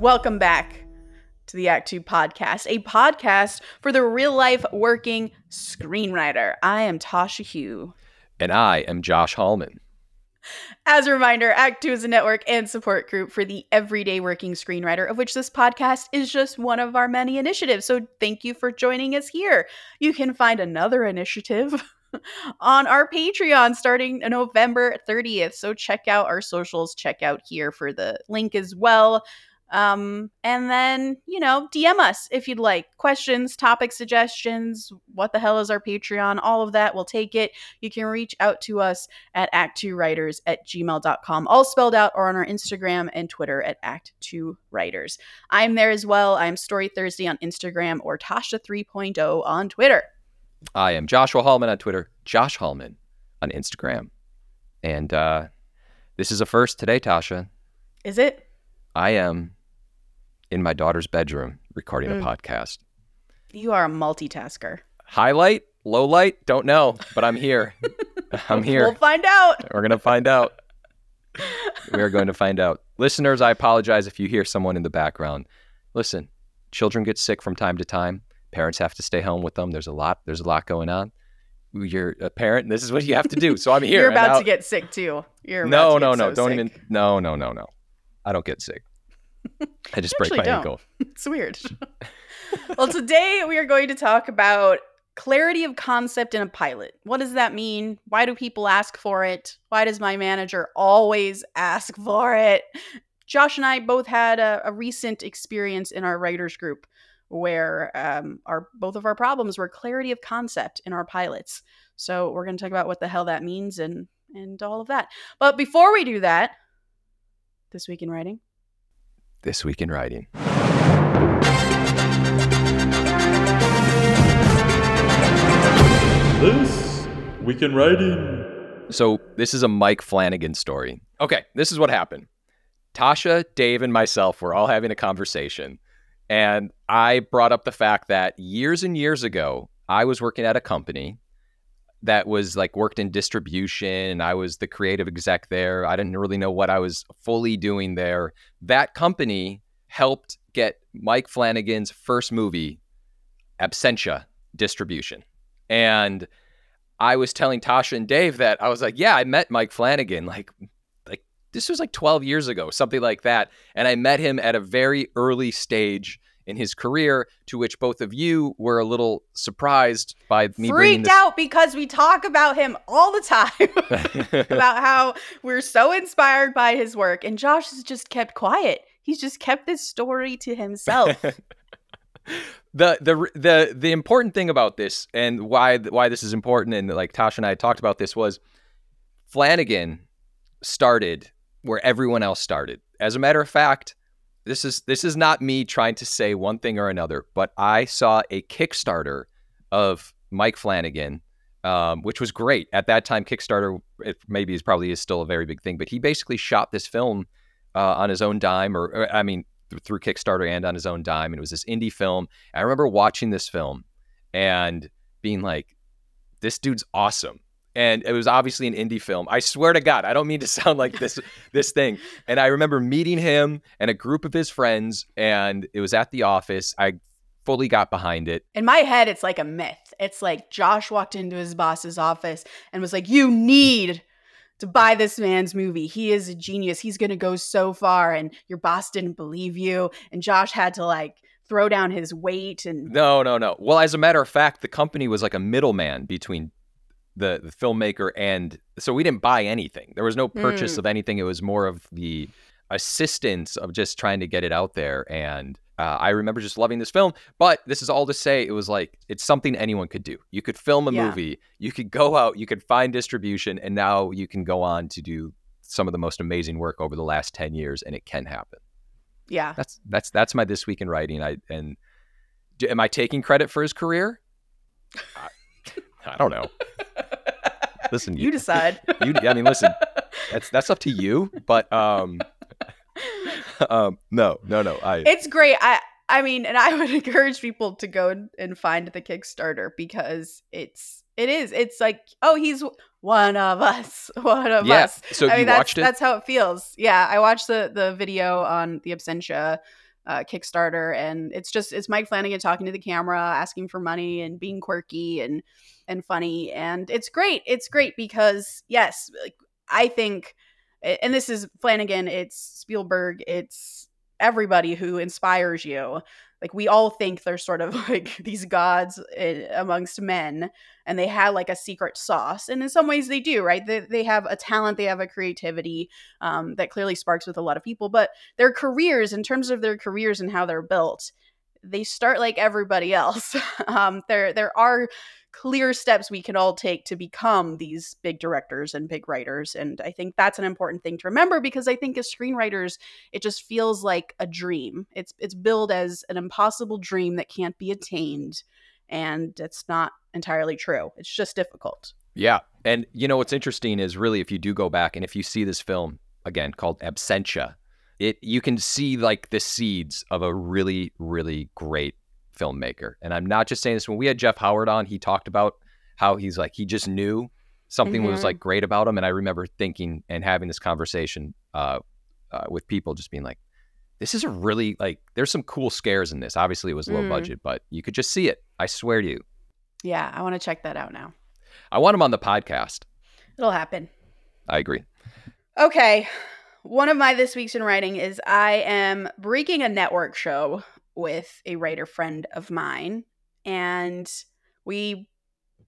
Welcome back to the Act 2 podcast, a podcast for the real life working screenwriter. I am Tasha Huo. And I am Josh Hallman. As a reminder, Act 2 is a network and support group for the everyday working screenwriter, of which this podcast is just one of our many initiatives. So thank you for joining us here. You can find another initiative on our Patreon starting November 30th. So check out our socials, check out here for the link as well. Um, and then, you know, DM us if you'd like questions, topic suggestions, what the hell is our Patreon, all of that. We'll take it. You can reach out to us at act2writers at gmail.com, all spelled out, or on our Instagram and Twitter at act2writers. I'm there as well. I'm Story Thursday on Instagram or Tasha 3.0 on Twitter. I am Joshua Hallman on Twitter, Josh Hallman on Instagram. And uh, this is a first today, Tasha. Is it? I am in my daughter's bedroom recording mm. a podcast. You are a multitasker. Highlight, low light, don't know, but I'm here. I'm here. We'll find out. We're going to find out. we are going to find out. Listeners, I apologize if you hear someone in the background. Listen, children get sick from time to time. Parents have to stay home with them. There's a lot. There's a lot going on. You're a parent. This is what you have to do. So I'm here. You're about to get sick too. You're no, no, no. So don't sick. even. No, no, no, no. I don't get sick. I just break my don't. ankle. It's weird. well, today we are going to talk about clarity of concept in a pilot. What does that mean? Why do people ask for it? Why does my manager always ask for it? Josh and I both had a, a recent experience in our writers group where um, our both of our problems were clarity of concept in our pilots. So we're going to talk about what the hell that means and and all of that. But before we do that, this week in writing. This week in writing. This week in writing. So this is a Mike Flanagan story. Okay, this is what happened. Tasha, Dave, and myself were all having a conversation, and I brought up the fact that years and years ago, I was working at a company that was like worked in distribution and I was the creative exec there. I didn't really know what I was fully doing there. That company helped get Mike Flanagan's first movie, Absentia, distribution. And I was telling Tasha and Dave that I was like, yeah, I met Mike Flanagan like like this was like 12 years ago, something like that. And I met him at a very early stage in his career, to which both of you were a little surprised by me freaked this- out because we talk about him all the time about how we're so inspired by his work, and Josh has just kept quiet. He's just kept this story to himself. the the the the important thing about this and why why this is important and like Tasha and I talked about this was Flanagan started where everyone else started. As a matter of fact, this is this is not me trying to say one thing or another, but I saw a Kickstarter of Mike Flanagan, um, which was great at that time. Kickstarter, it maybe is probably is still a very big thing, but he basically shot this film uh, on his own dime, or, or I mean, th- through Kickstarter and on his own dime, and it was this indie film. I remember watching this film and being like, "This dude's awesome." And it was obviously an indie film. I swear to God, I don't mean to sound like this this thing. And I remember meeting him and a group of his friends, and it was at the office. I fully got behind it. In my head, it's like a myth. It's like Josh walked into his boss's office and was like, "You need." To buy this man's movie. He is a genius. He's going to go so far. And your boss didn't believe you. And Josh had to like throw down his weight and No, no, no. Well, as a matter of fact, the company was like a middleman between the, the filmmaker and so we didn't buy anything. There was no purchase Mm. of anything. It was more of the assistance of just trying to get it out there. And uh, I remember just loving this film. But this is all to say, it was like it's something anyone could do. You could film a Yeah. movie, you could go out, you could find distribution, and now you can go on to do some of the most amazing work over the last ten years, and it can happen. yeah. That's that's that's my this week in writing. I and do, am I taking credit for his career? I, I don't know. Listen, You decide. you I mean, listen, that's that's up to you. But um, um, no, no, no. I it's great. I I mean, and I would encourage people to go and- and find the Kickstarter because it's it is. It's like, oh, he's one of us. One of yeah. us. So I mean, you that's watched it? that's how it feels. Yeah, I watched the the video on the Absentia uh, Kickstarter, and it's just it's Mike Flanagan talking to the camera, asking for money, and being quirky and and funny, and it's great. It's great because yes, like, I think, and this is Flanagan, it's Spielberg, it's everybody who inspires you like we all think they're sort of like these gods in, amongst men and they have like a secret sauce and in some ways they do right? They, they have a talent they have a creativity um, that clearly sparks with a lot of people but their careers in terms of their careers and how they're built they start like everybody else um, there there are clear steps we can all take to become these big directors and big writers. And I think that's an important thing to remember because I think as screenwriters, it just feels like a dream. It's it's billed as an impossible dream that can't be attained. And it's not entirely true. It's just difficult. Yeah. And you know what's interesting is really if you do go back and if you see this film again called Absentia, it you can see like the seeds of a really, really great filmmaker. And I'm not just saying this. When we had Jeff Howard on, he talked about how he's like, he just knew something mm-hmm. was like great about him. And I remember thinking and having this conversation uh, uh, with people just being like, this is a really like, there's some cool scares in this. Obviously, it was low mm. budget, but you could just see it. I swear to you. Yeah, I want to check that out now. I want him on the podcast. It'll happen. I agree. Okay. One of my this week's in writing is I am breaking a network show with a writer friend of mine and we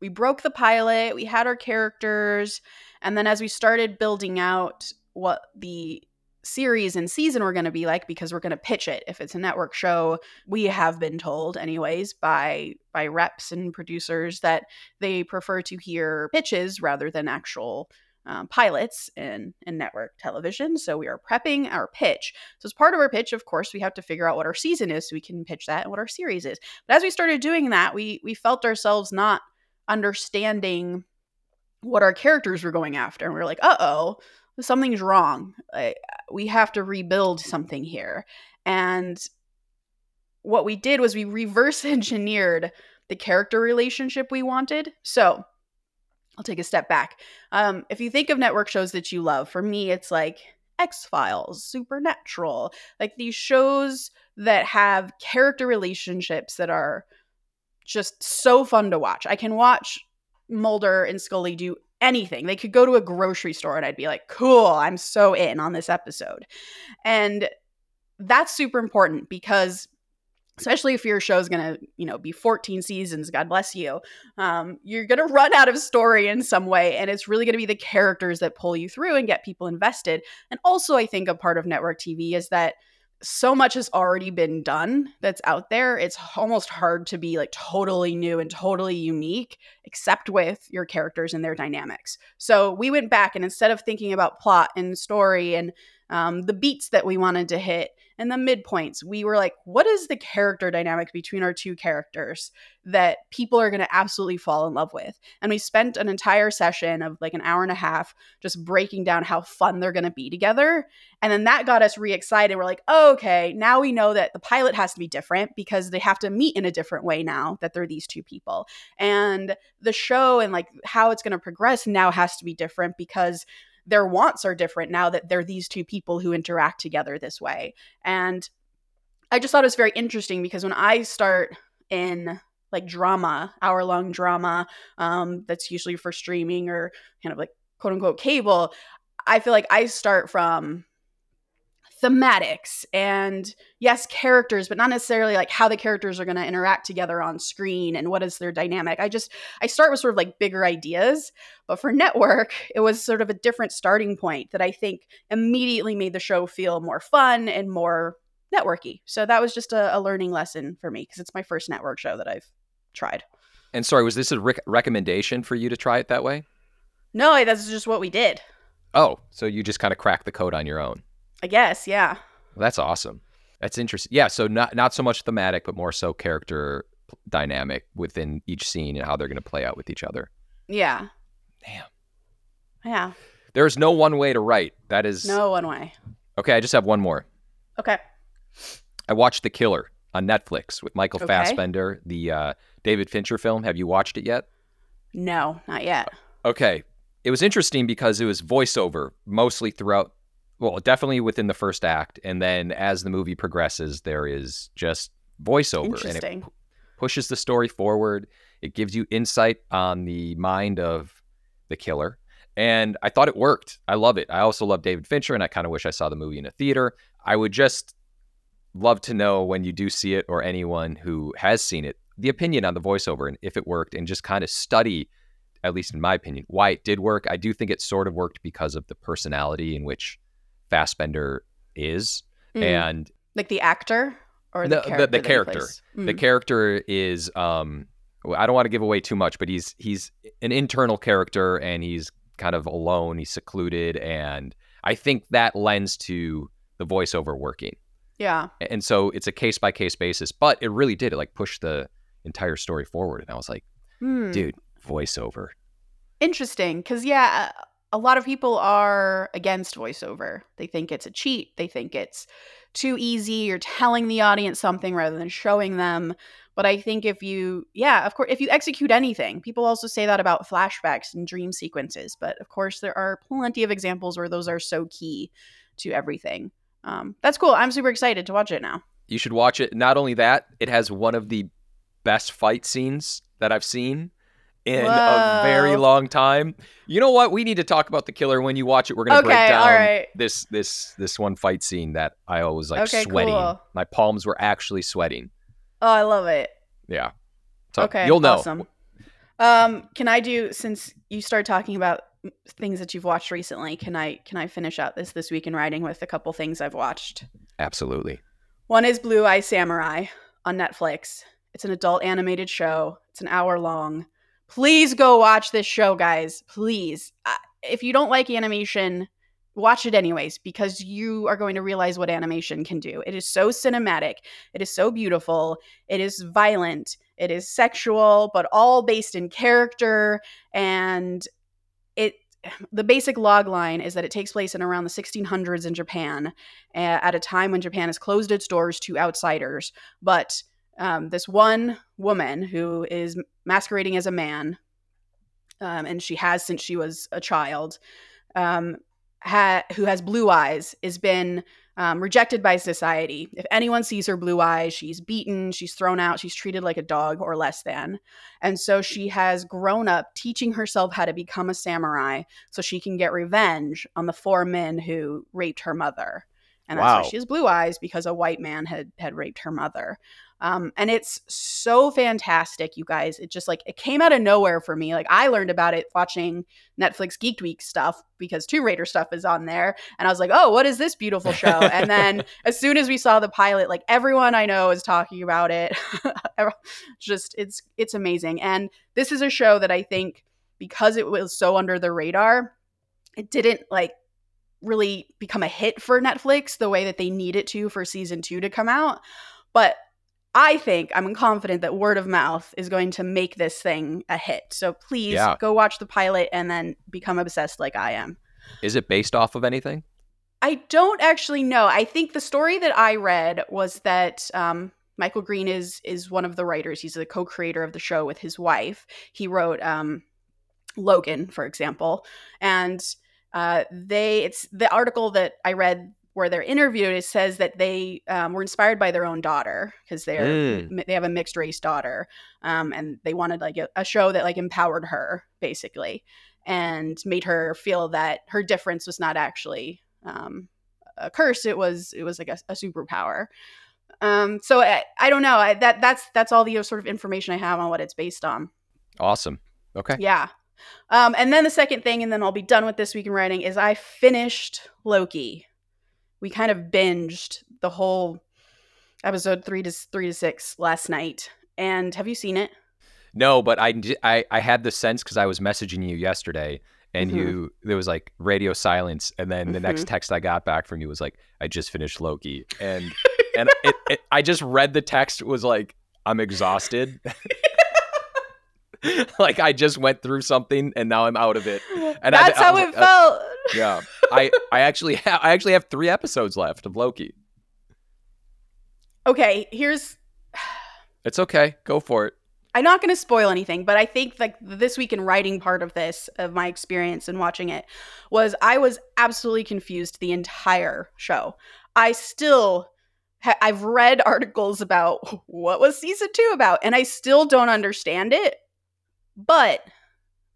we broke the pilot, we had our characters, and then as we started building out what the series and season were going to be like because we're going to pitch it if it's a network show we have been told anyways by by reps and producers that they prefer to hear pitches rather than actual um, pilots in, in network television. So we are prepping our pitch. So as part of our pitch, of course, we have to figure out what our season is so we can pitch that and what our series is. But as we started doing that, we we felt ourselves not understanding what our characters were going after, and we are like, uh oh, something's wrong. we have to rebuild something here. And what we did was we reverse engineered the character relationship we wanted. So I'll take a step back. Um, if you think of network shows that you love, for me, it's like X Files, Supernatural, like these shows that have character relationships that are just so fun to watch. I can watch Mulder and Scully do anything. They could go to a grocery store and I'd be like, cool, I'm so in on this episode. And that's super important because especially if your show is going to you know be 14 seasons god bless you. Um, you're going to run out of story in some way and it's really going to be the characters that pull you through and get people invested. And also i think a part of network tv is that so much has already been done that's out there. It's almost hard to be like totally new and totally unique except with your characters and their dynamics. So we went back and instead of thinking about plot and story and um, the beats that we wanted to hit and the midpoints. We were like, what is the character dynamic between our two characters that people are going to absolutely fall in love with? And we spent an entire session of like an hour and a half just breaking down how fun they're going to be together. And then that got us re excited. We're like, oh, okay, now we know that the pilot has to be different because they have to meet in a different way now that they're these two people. And the show and like how it's going to progress now has to be different because their wants are different now that they're these two people who interact together this way. And I just thought it was very interesting because when I start in like drama, hour long drama, um, that's usually for streaming or kind of like quote unquote cable, I feel like I start from thematics and yes characters but not necessarily like how the characters are going to interact together on screen and what is their dynamic. I just i start with sort of like bigger ideas but for network it was sort of a different starting point that i think immediately made the show feel more fun and more networky. So that was just a, a learning lesson for me because it's my first network show that i've tried. And sorry was this a rec- recommendation for you to try it that way? No that's just what we did. Oh so you just kind of cracked the code on your own I guess, yeah. Well, that's awesome. That's interesting. Yeah, so not not so much thematic, but more so character dynamic within each scene and how they're going to play out with each other. Yeah. Damn. Yeah. There's no one way to write. That is no one way. Okay, I just have one more. Okay. I watched The Killer on Netflix with Michael okay. Fassbender, the uh, David Fincher film. Have you watched it yet? No, not yet. Okay. It was interesting because it was voiceover mostly throughout well, definitely within the first act, and then as the movie progresses, there is just voiceover, and it pu- pushes the story forward. It gives you insight on the mind of the killer, and I thought it worked. I love it. I also love David Fincher, and I kind of wish I saw the movie in a theater. I would just love to know when you do see it, or anyone who has seen it, the opinion on the voiceover and if it worked, and just kind of study at least in my opinion, why it did work. I do think it sort of worked because of the personality in which Fassbender is, Mm. and like the actor or The- the, the- character. the that he character. plays? the Mm. character is. Um, I don't want to give away too much, but he's he's an internal character, and he's kind of alone. He's secluded, and I think that lends to the voiceover working. yeah. And so it's a case by case basis, but it really did. It like push the entire story forward, and I was like, Hmm. dude, voiceover. Interesting, because yeah, a lot of people are against voiceover. They think it's a cheat. They think it's too easy. You're telling the audience something rather than showing them. But I think if you, yeah, of course, if you execute anything, people also say that about flashbacks and dream sequences. But of course, there are plenty of examples where those are so key to everything. Um, that's cool. I'm super excited to watch it now. You should watch it. Not only that, it has one of the best fight scenes that I've seen in a very long time. You know what? We need to talk about the killer when you watch it. We're gonna break down right. this this this one fight scene that I was like Okay, sweating. cool. My palms were actually sweating. Oh, I love it. Yeah. So okay, you'll know. Awesome. Um, can I do since you started talking about things that you've watched recently? Can I can I finish out this this week in writing with a couple things I've watched? Absolutely. One is Blue Eye Samurai on Netflix. It's an adult animated show. It's an hour long. Please go watch this show, guys. Please. Uh, if you don't like animation, watch it anyways because you are going to realize what animation can do. It is so cinematic. It is so beautiful. It is violent. It is sexual, but all based in character and it the basic log line is that it takes place in around the 1600s in Japan a- at a time when Japan has closed its doors to outsiders. But um, this one woman who is masquerading as a man, um, and she has since she was a child, um, ha- who has blue eyes, has been um, rejected by society. If anyone sees her blue eyes, she's beaten, she's thrown out, she's treated like a dog or less than. And so she has grown up teaching herself how to become a samurai so she can get revenge on the four men who raped her mother. And that's Wow. why she has blue eyes because a white man had had raped her mother. Um, and it's so fantastic, you guys. It just like it came out of nowhere for me. Like I learned about it watching Netflix Geek Week stuff because Tomb Raider stuff is on there, and I was like, "Oh, what is this beautiful show?" and then as soon as we saw the pilot, like everyone I know is talking about it. just it's it's amazing, and this is a show that I think because it was so under the radar, it didn't like really become a hit for Netflix the way that they need it to for season two to come out. But I think I'm confident that word of mouth is going to make this thing a hit. So please Yeah. go watch the pilot and then become obsessed like I am. Is it based off of anything? I don't actually know. I think the story that I read was that um, Michael Green is is one of the writers. He's the co-creator of the show with his wife. He wrote um, Logan, for example, and uh, they. It's the article that I read where they're interviewed. It says that they um, were inspired by their own daughter because they're Mm. they have a mixed race daughter, um, and they wanted like a, a show that like empowered her basically and made her feel that her difference was not actually um, a curse. It was it was like a, a superpower. Um, so I, I don't know. I, that that's that's all the uh, sort of information I have on what it's based on. Awesome. Okay. Yeah. Um, and then the second thing, and then I'll be done with this week in writing, is I finished Loki. We kind of binged the whole episode three to three to six last night. And have you seen it? No, but I I, I had the sense because I was messaging you yesterday, and Mhm. you there was like radio silence, and then the next Mhm. text I got back from you was like, "I just finished Loki," and and it, it, I just read the text was like, "I'm exhausted." like I just went through something and now I'm out of it. And I- That's I how it like, uh, felt. Yeah, I I actually ha- I actually have three episodes left of Loki. okay, here's It's okay, go for it. I'm not going to spoil anything, but I think like this week in writing part of this of my experience and watching it was I was absolutely confused the entire show. I still ha- I've read articles about what was season 2 about and I still don't understand it. But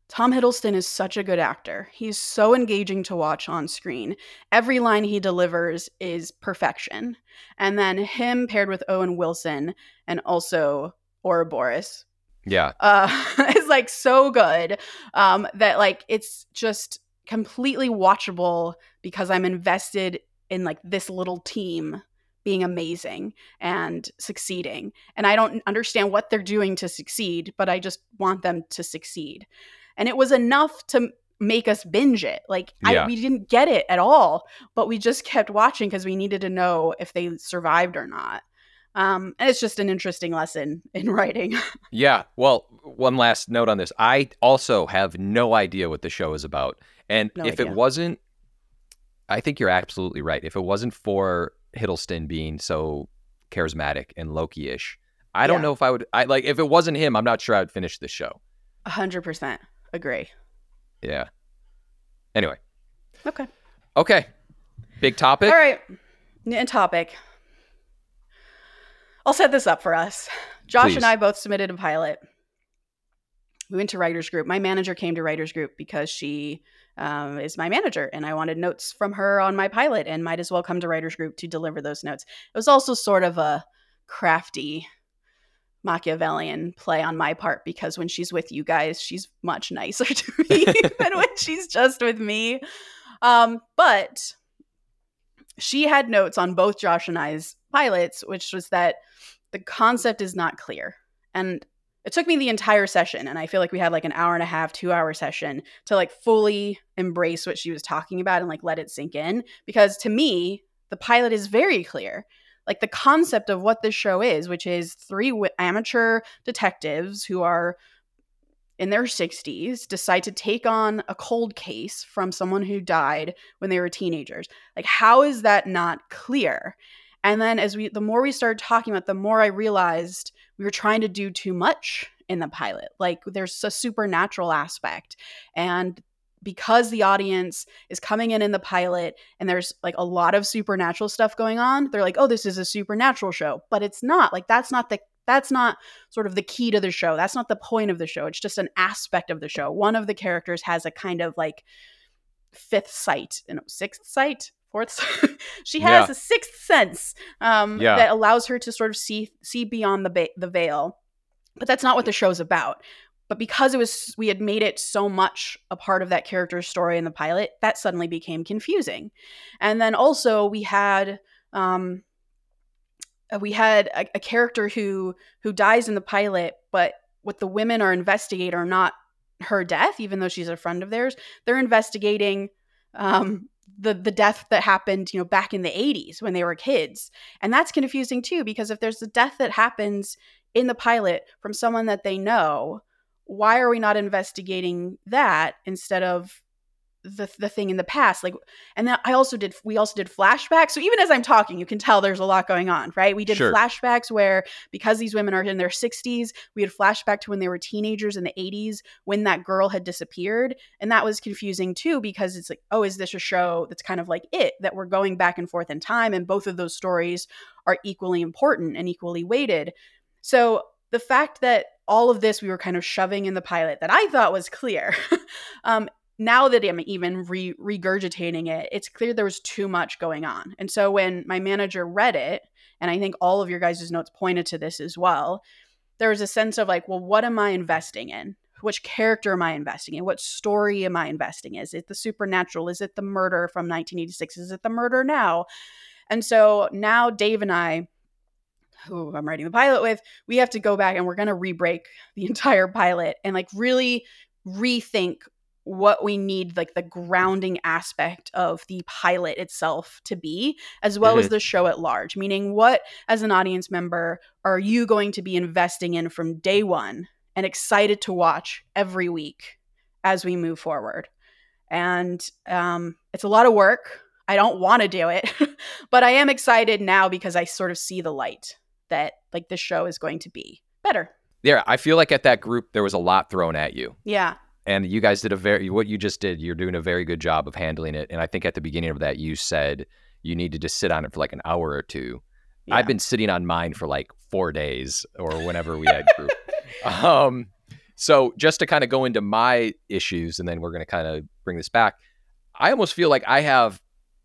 Tom Hiddleston is such a good actor. He's so engaging to watch on screen. Every line he delivers is perfection. And then him paired with Owen Wilson and also Ouroboros Yeah. uh, is like so good um, that like it's just completely watchable because I'm invested in like this little team being amazing and succeeding. And I don't understand what they're doing to succeed, but I just want them to succeed. And it was enough to make us binge it. Like Yeah. I, we didn't get it at all, but we just kept watching because we needed to know if they survived or not. Um, and it's just an interesting lesson in writing. Yeah. Well, one last note on this. I also have no idea what the show is about. And No if idea. it wasn't, I think you're absolutely right. If it wasn't for Hiddleston being so charismatic and Loki ish, I don't know if I would. I like if it wasn't him. I'm not sure I would finish the show. A hundred percent agree. Yeah. Anyway. Okay. Okay. Big topic. All right. N- topic. I'll set this up for us. Josh Please. and I both submitted a pilot. We went to writers group. My manager came to writers group because she um, is my manager, and I wanted notes from her on my pilot, and might as well come to writers group to deliver those notes. It was also sort of a crafty Machiavellian play on my part because when she's with you guys, she's much nicer to me than when she's just with me. Um, but she had notes on both Josh and I's pilots, which was that the concept is not clear. And it took me the entire session, and I feel like we had like an hour and a half, two hour session to like fully embrace what she was talking about and like let it sink in. Because to me, the pilot is very clear. Like the concept of what this show is, which is three w- amateur detectives who are in their 60s decide to take on a cold case from someone who died when they were teenagers. Like how is that not clear? And then as we the more we started talking about it, the more I realized we were trying to do too much in the pilot. Like there's a supernatural aspect and because the audience is coming in in the pilot and there's like a lot of supernatural stuff going on, they're like, "Oh, this is a supernatural show." But it's not. Like that's not the that's not sort of the key to the show. That's not the point of the show. It's just an aspect of the show. One of the characters has a kind of like fifth sight, you know, sixth sight, fourth. sight. she has Yeah. a sixth sense um, Yeah. that allows her to sort of see see beyond the ba- the veil. But that's not what the show's about. But because it was, we had made it so much a part of that character's story in the pilot, that suddenly became confusing. And then also we had um, uh, we had a, a character who who dies in the pilot, but what the women are investigating are not her death, even though she's a friend of theirs. They're investigating um, the the death that happened, you know, back in the '80s when they were kids, and that's confusing too because if there's a death that happens in the pilot from someone that they know, why are we not investigating that instead of the the thing in the past like and then i also did we also did flashbacks so even as i'm talking you can tell there's a lot going on right we did Sure. flashbacks where because these women are in their 60s we had flashback to when they were teenagers in the 80s when that girl had disappeared and that was confusing too because it's like oh is this a show that's kind of like it that we're going back and forth in time and both of those stories are equally important and equally weighted so the fact that all of this we were kind of shoving in the pilot that I thought was clear. um, now that I'm even re- regurgitating it, it's clear there was too much going on. And so when my manager read it, and I think all of your guys' notes pointed to this as well, there was a sense of like, well, what am I investing in? Which character am I investing in? What story am I investing in? Is it the supernatural? Is it the murder from 1986? Is it the murder now? And so now Dave and I, who I'm writing the pilot with, we have to go back and we're going to re-break the entire pilot and like really rethink what we need like the grounding aspect of the pilot itself to be as well as Mhm. the show at large meaning what as an audience member are you going to be investing in from day 1 and excited to watch every week as we move forward and um, it's a lot of work i don't want to do it but i am excited now because i sort of see the light that like this show is going to be better Yeah, I feel like at that group there was a lot thrown at you. Yeah. And you guys did a very what you just did you're doing a very good job of handling it and i think at the beginning of that you said you needed to just sit on it for like an hour or two. Yeah. i've been sitting on mine for like four days or whenever we had group. Um so just to kind of go into my issues and then we're going to kind of bring this back i almost feel like i have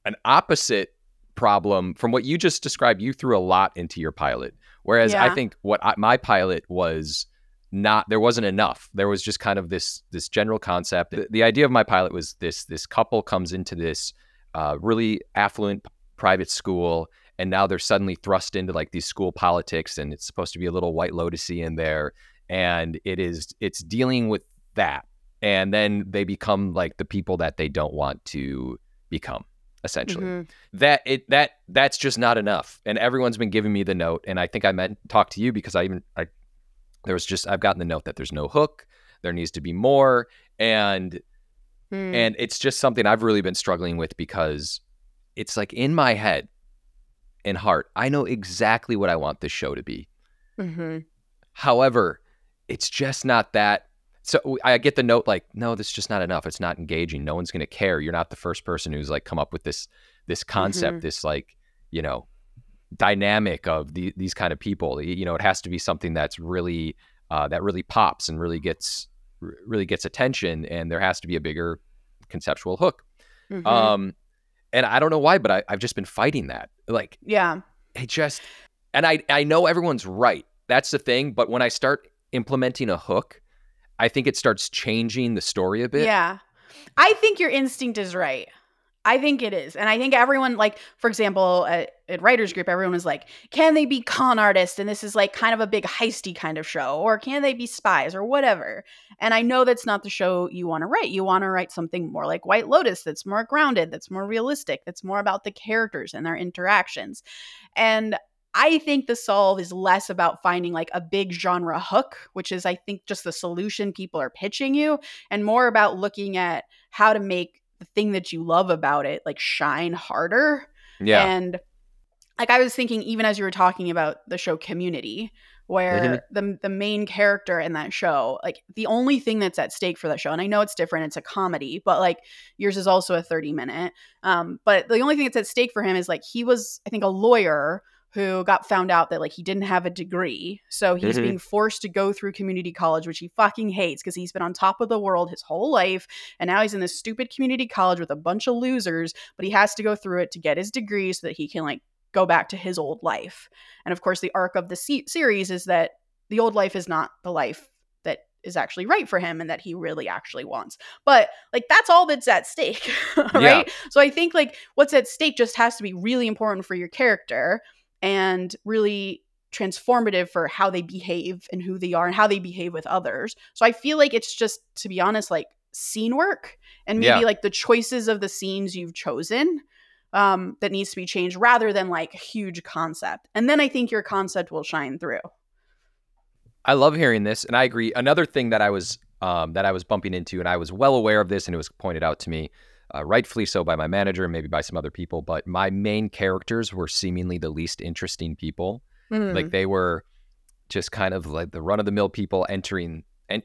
an opposite problem from what you just described. You threw a lot into your pilot whereas i think what I, my pilot was not there wasn't enough. There was just kind of this this general concept. The, the idea of my pilot was this this couple comes into this uh, really affluent private school and now they're suddenly thrust into like these school politics and it's supposed to be a little white lotusy in there and it is it's dealing with that. And then they become like the people that they don't want to become essentially. Mhm. that it that that's just not enough. And everyone's been giving me the note and i think i meant talk to you because i even i there was just i've gotten the note that there's no hook there needs to be more and Mm. and it's just something i've really been struggling with because it's like in my head and heart i know exactly what i want this show to be Mhm. however it's just not that so i get the note like no this is just not enough it's not engaging no one's going to care you're not the first person who's like come up with this this concept Mhm. this like you know dynamic of the, these kind of people you know it has to be something that's really uh, that really pops and really gets really gets attention and there has to be a bigger conceptual hook Mhm. um and i don't know why but I, i've just been fighting that like yeah. it just and i i know everyone's right that's the thing but when i start implementing a hook i think it starts changing the story a bit Yeah. I think your instinct is right. I think it is. And I think everyone, like, for example, at, at Writers Group, everyone was like, can they be con artists? And this is like kind of a big heisty kind of show. Or can they be spies or whatever? And I know that's not the show you want to write. You want to write something more like White Lotus that's more grounded, that's more realistic, that's more about the characters and their interactions. And I think the solve is less about finding like a big genre hook, which is, I think, just the solution people are pitching you, and more about looking at how to make the thing that you love about it like shine harder. yeah And like I was thinking, even as you were talking about the show Community, where the the main character in that show, like the only thing that's at stake for that show, and I know it's different, it's a comedy, but like yours is also a 30 minute. Um, but the only thing that's at stake for him is like he was, I think, a lawyer who got found out that like he didn't have a degree. So he's Mhm. being forced to go through community college, which he fucking hates because he's been on top of the world his whole life. And now he's in this stupid community college with a bunch of losers, but he has to go through it to get his degree so that he can like go back to his old life. And of course, the arc of the se- series is that the old life is not the life that is actually right for him and that he really actually wants. But like that's all that's at stake, right? So I think like what's at stake just has to be really important for your character and really transformative for how they behave and who they are and how they behave with others. So I feel like it's just to be honest like scene work and maybe Yeah. like the choices of the scenes you've chosen um that needs to be changed rather than like a huge concept. And then I think your concept will shine through. I love hearing this, and I agree. Another thing that I was um, that I was bumping into, and I was well aware of this, and it was pointed out to me, uh, rightfully so by my manager and maybe by some other people. But my main characters were seemingly the least interesting people. Mm. Like they were just kind of like the run of the mill people entering. And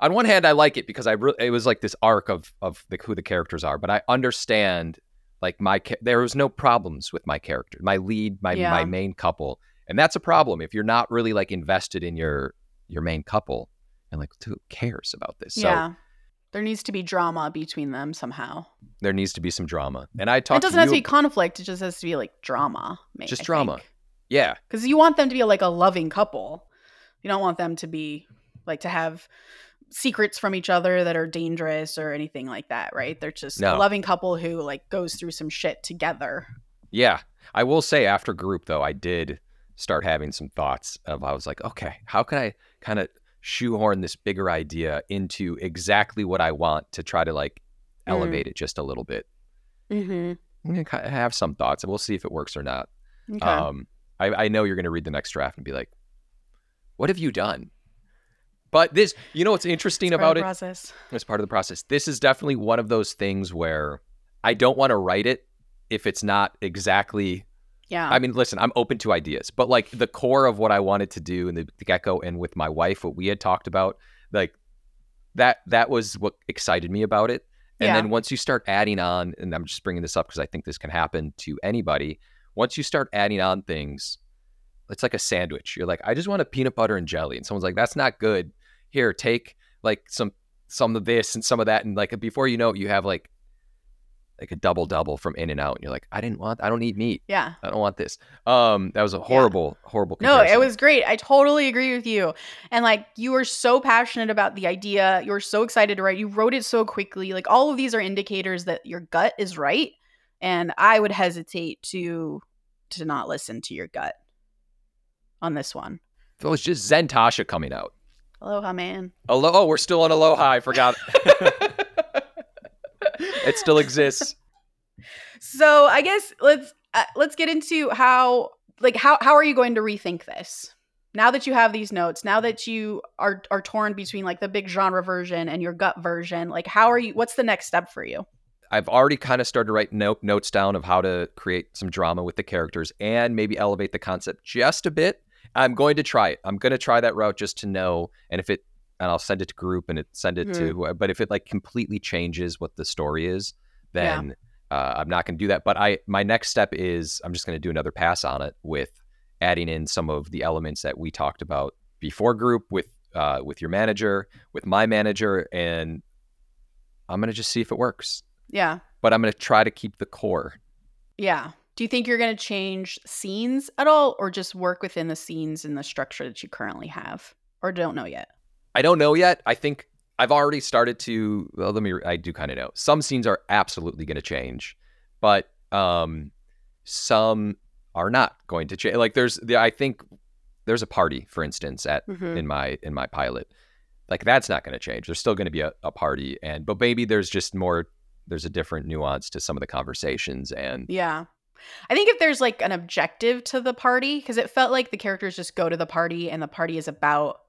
on one hand, I like it because I re- it was like this arc of of the, who the characters are. But I understand like my there was no problems with my character, my lead, my Yeah. my main couple, and that's a problem if you're not really like invested in your your main couple and like who cares about this. So yeah. There needs to be drama between them somehow. there needs to be some drama. And I talked. It doesn't to have to be conflict, it just has to be like drama. ma- Just drama. Think. yeah, because you want them to be like a loving couple. You don't want them to be like to have secrets from each other that are dangerous or anything like that, right? They're just No. a loving couple who like goes through some shit together. Yeah. I will say after group though, I did start having some thoughts of I was like, okay, how can I kind of shoehorn this bigger idea into exactly what I want to try to like Mm. elevate it just a little bit. Mm-hmm. I'm gonna have some thoughts and we'll see if it works or not. Okay. Um, I, I know you're gonna read the next draft and be like, what have you done? But this, you know what's interesting It's part about of the it? process. as part of the process. This is definitely one of those things where I don't want to write it if it's not exactly Yeah. I mean, listen, I'm open to ideas, but like the core of what I wanted to do in the, the get go and with my wife, what we had talked about, like that, that was what excited me about it. And Yeah. then once you start adding on, and I'm just bringing this up because I think this can happen to anybody. Once you start adding on things, it's like a sandwich. You're like, I just want a peanut butter and jelly, and someone's like, that's not good. Here, take like some some of this and some of that, and like before you know it, you have like like a double double from In and Out, and you're like, I didn't want, I don't eat meat. yeah. I don't want this. Um, that was a horrible, horrible. No, it was great. I totally agree with you. And like you were so passionate about the idea. You were so excited to write. You wrote it so quickly. Like all of these are indicators that your gut is right. And I would hesitate to to not listen to your gut on this one. It was just Zentasha coming out. Aloha, man. Aloha. oh, we're still on Aloha. I forgot. it still exists. So I guess let's uh, let's get into how like how how are you going to rethink this now that you have these notes now that you are are torn between like the big genre version and your gut version like how are you what's the next step for you I've already kind of started to write note, notes down of how to create some drama with the characters and maybe elevate the concept just a bit. I'm going to try it. I'm going to try that route just to know, and if it, and I'll send it to group and it send it to. But if it like completely changes what the story is, Yeah. then uh, I'm not going to do that. But I, my next step is I'm just going to do another pass on it with adding in some of the elements that we talked about before group with uh, with your manager, with my manager, and I'm going to just see if it works yeah but I'm going to try to keep the core. yeah do you think you're going to change scenes at all or just work within the scenes and the structure that you currently have or don't know yet I don't know yet. I think I've already started to. Well, let me. I do kind of know. Some scenes are absolutely going to change, but um, some are not going to change. Like there's, the, I think there's a party, for instance, at Mhm. in my in my pilot. Like that's not going to change. There's still going to be a, a party, and but maybe there's just more. There's a different nuance to some of the conversations, and Yeah. I think if there's like an objective to the party, because it felt like the characters just go to the party and the party is about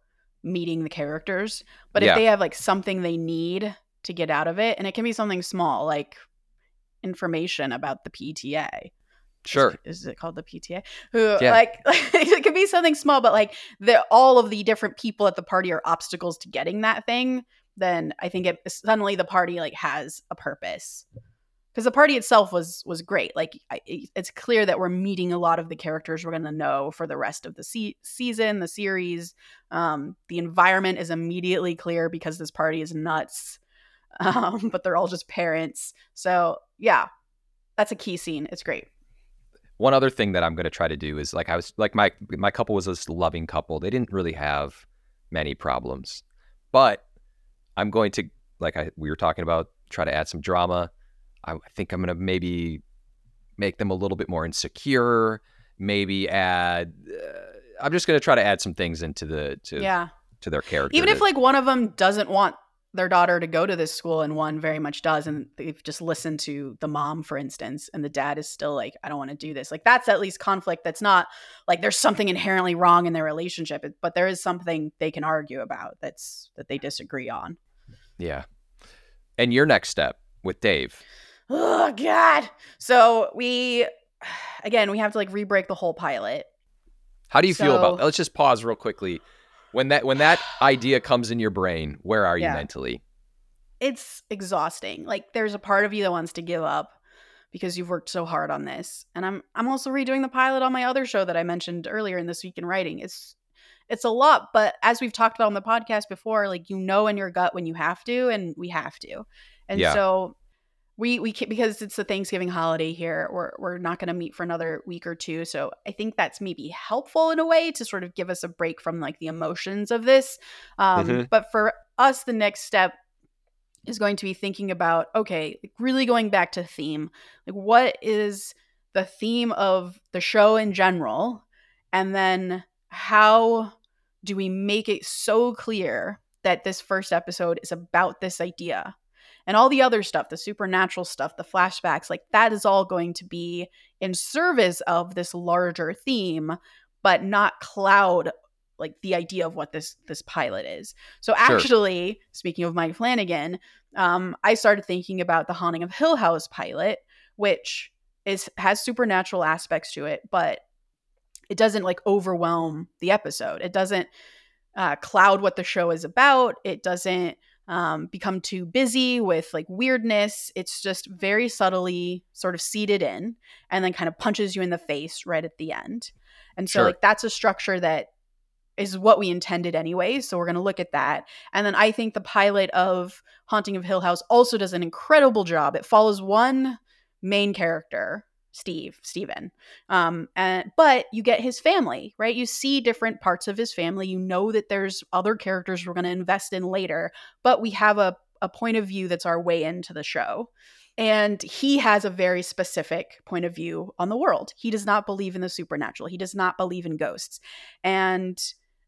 meeting the characters. But Yeah. if they have like something they need to get out of it, and it can be something small, like information about the PTA. sure, Is, is it called the PTA? Who Yeah. like it could be something small, but like the all of the different people at the party are obstacles to getting that thing, then I think it suddenly the party like has a purpose. Because the party itself was was great. Like I, it's clear that we're meeting a lot of the characters we're going to know for the rest of the se- season, the series. Um, the environment is immediately clear because this party is nuts, um, but they're all just parents. So yeah, that's a key scene. It's great. one other thing that I'm going to try to do is like I was like my my couple was this loving couple. They didn't really have many problems, but I'm going to like I we were talking about try to add some drama. I think I'm going to maybe make them a little bit more insecure. Maybe add. Uh, I'm just going to try to add some things into the to yeah. to their character. Even if to- like one of them doesn't want their daughter to go to this school and one very much does and they've just listened to the mom for instance and the dad is still like I don't want to do this. Like that's at least conflict that's not like there's something inherently wrong in their relationship, but there is something they can argue about that's that they disagree on. yeah. And your next step with Dave. Oh god. So we again, we have to like re-break the whole pilot. How do you feel about? So- Let's just pause real quickly. When that when that idea comes in your brain, where are you Yeah. mentally? it's exhausting. Like there's a part of you that wants to give up because you've worked so hard on this. And I'm I'm also redoing the pilot on my other show that I mentioned earlier in this week in writing. It's it's a lot, but as we've talked about on the podcast before, like you know in your gut when you have to and we have to. And Yeah. so we we can because it's the Thanksgiving holiday here. We're we're not going to meet for another week or two. So I think that's maybe helpful in a way to sort of give us a break from like the emotions of this. Um, Mhm. But for us, the next step is going to be thinking about okay, like really going back to theme. Like what is the theme of the show in general, and then how do we make it so clear that this first episode is about this idea? And all the other stuff, the supernatural stuff, the flashbacks, like that is all going to be in service of this larger theme, but not cloud like the idea of what this this pilot is. So Sure. actually, speaking of Mike Flanagan, um, I started thinking about the Haunting of Hill House pilot, which is has supernatural aspects to it, but it doesn't like overwhelm the episode. It doesn't uh, cloud what the show is about. It doesn't um, become too busy with like weirdness. It's just very subtly sort of seeded in and then kind of punches you in the face right at the end. And so, Sure. like, that's a structure that is what we intended anyway. So, we're going to look at that. And then I think the pilot of Haunting of Hill House also does an incredible job. It follows one main character. Steve, Steven. Um, and but you get his family, right? You see different parts of his family. You know that there's other characters we're going to invest in later, but we have a, a point of view that's our way into the show. And he has a very specific point of view on the world. He does not believe in the supernatural. He does not believe in ghosts. And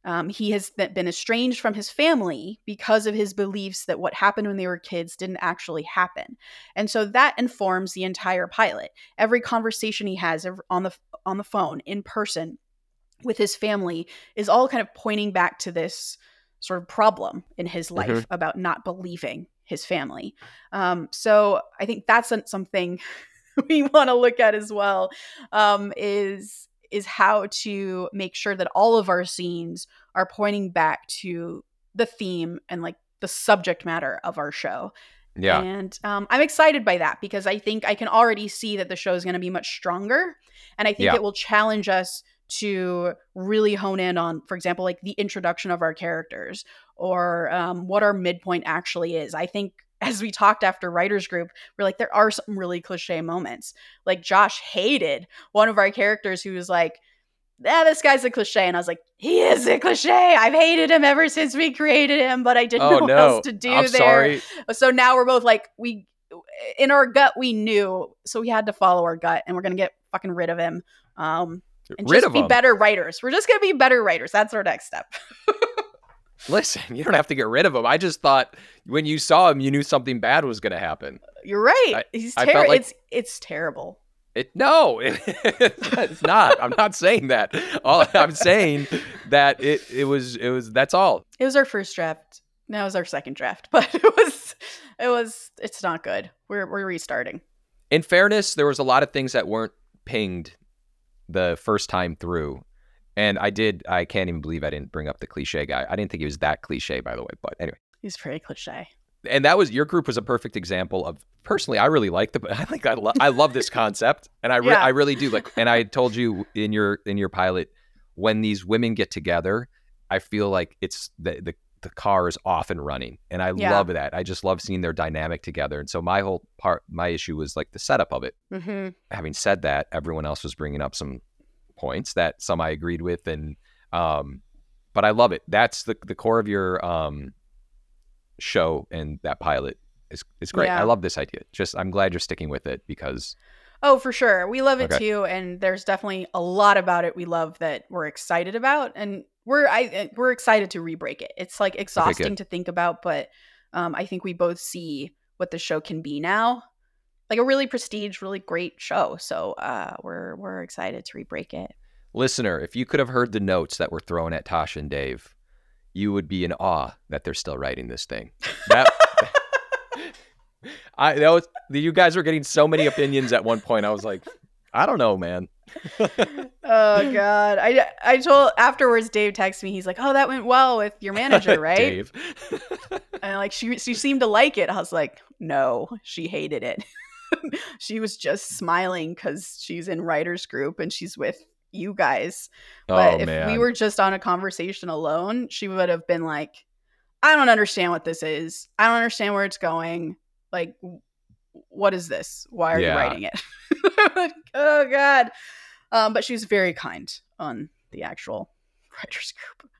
um, he has been estranged from his family because of his beliefs that what happened when they were kids didn't actually happen. And so that informs the entire pilot. Every conversation he has on the on the phone, in person, with his family is all kind of pointing back to this sort of problem in his life Mhm. about not believing his family. Um, so I think that's something we want to look at as well. Um, is is how to make sure that all of our scenes are pointing back to the theme and like the subject matter of our show. Yeah. And um, I'm excited by that because I think I can already see that the show is going to be much stronger. And I think Yeah. it will challenge us to really hone in on, for example, like the introduction of our characters or um, what our midpoint actually is. I think as we talked after writers group we're like there are some really cliche moments like josh hated one of our characters who was like yeah, this guy's a cliche. And I was like, he is a cliche. I've hated him ever since we created him, but I didn't Oh know what no. else to do I'm there. sorry. So now we're both like, we, in our gut, we knew. So we had to follow our gut and we're going to get fucking rid of him. Um, and Rid just be him. better writers. We're just going to be better writers. That's our next step. Listen, you don't have to get rid of him. I just thought when you saw him, you knew something bad was going to happen. You're right. I- He's terrible. like- it's, it's terrible. It no, it, it's not. I'm not saying that. All I'm saying that it it was it was that's all. It was our first draft. That was our second draft, but it was, it was, it's not good. We're, we're restarting. In fairness, there was a lot of things that weren't pinged the first time through. And I did I can't even believe I didn't bring up the cliche guy. I didn't think he was that cliche by the way, but anyway. He's pretty cliche. and that was your group was a perfect example of personally i really like the i think i, lo- I love this concept and i re- Yeah. i really do like and i told you in your in your pilot when these women get together i feel like it's the the, the car is off and running and i Yeah. love that i just love seeing their dynamic together and so my whole part my issue was like the setup of it Mm-hmm. having said that everyone else was bringing up some points that some i agreed with and um but i love it that's the the core of your um show and that pilot is is great Yeah. i love this idea just i'm glad you're sticking with it because Oh, for sure. We love it Okay. too, and there's definitely a lot about it we love that we're excited about, and we're I uh, we're excited to re-break it. It's like exhausting to think about, but um, I think we both see what the show can be now, like a really prestige, really great show. So uh, we're we're excited to re-break it. listener if you could have heard the notes that were thrown at tasha and dave you would be in awe that they're still writing this thing that i that was you guys were getting so many opinions at one point i was like i don't know man oh God, I I told afterwards. Dave texted me. He's like, "Oh, that went well with your manager, right?" dave And like she she seemed to like it. I was like, no, she hated it. she was just smiling because she's in writers group and she's with you guys. But oh if man we were just on a conversation alone, she would have been like, I don't understand what this is. I don't understand where it's going. Like, what is this? Why are Yeah. you writing it? Like, oh God. Um, but she's very kind on the actual writers group.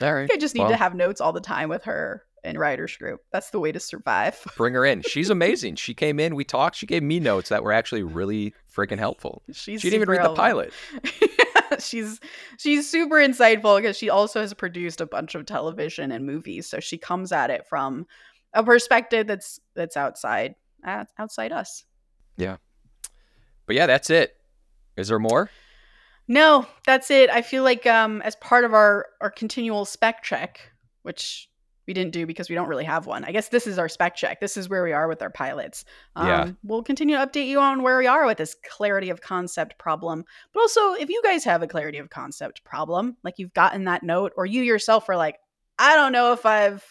all right I just need Well. to have notes all the time with her in writers group. That's the way to survive. bring her in. She's amazing. She came in, we talked, she gave me notes that were actually really freaking helpful. She's She didn't even read the pilot. she's she's super insightful because she also has produced a bunch of television and movies, so she comes at it from a perspective that's that's outside uh, outside us. Yeah. But yeah, that's it. Is there more? No, that's it. I feel like um as part of our our continual spec check, which we didn't do because we don't really have one. I guess this is our spec check. This is where we are with our pilots. Um, Yeah. We'll continue to update you on where we are with this clarity of concept problem. But also, if you guys have a clarity of concept problem, like you've gotten that note, or you yourself are like, I don't know if I've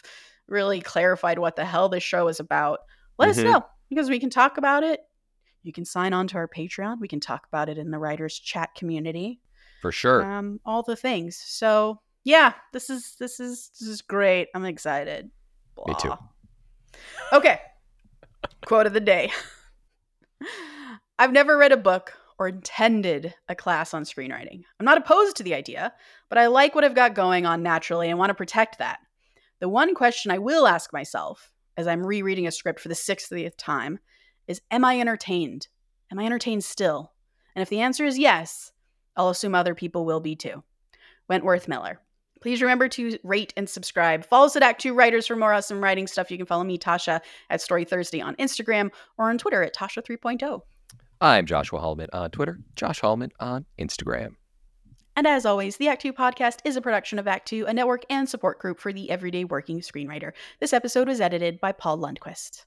really clarified what the hell this show is about, let Mhm. us know because we can talk about it. You can sign on to our Patreon. We can talk about it in the writers chat community. For sure. Um, all the things. So yeah, this is this is this is great. I'm excited. Me too. Okay. Quote of the day. I've never read a book or attended a class on screenwriting. I'm not opposed to the idea, but I like what I've got going on naturally and want to protect that. The one question I will ask myself as I'm rereading a script for the 60th time is Am I entertained? Am I entertained still? And if the answer is yes, I'll assume other people will be too. Wentworth Miller. Please remember to rate and subscribe. Follow us at Act 2 Writers for more awesome writing stuff. You can follow me, Tasha, at Story Thursday on Instagram or on Twitter at Tasha oh. 3.0. I'm Joshua Hallman on Twitter, Josh Hallman on Instagram. And as always, the Act 2 podcast is a production of Act 2, a network and support group for the everyday working screenwriter. This episode was edited by Paul Lundquist.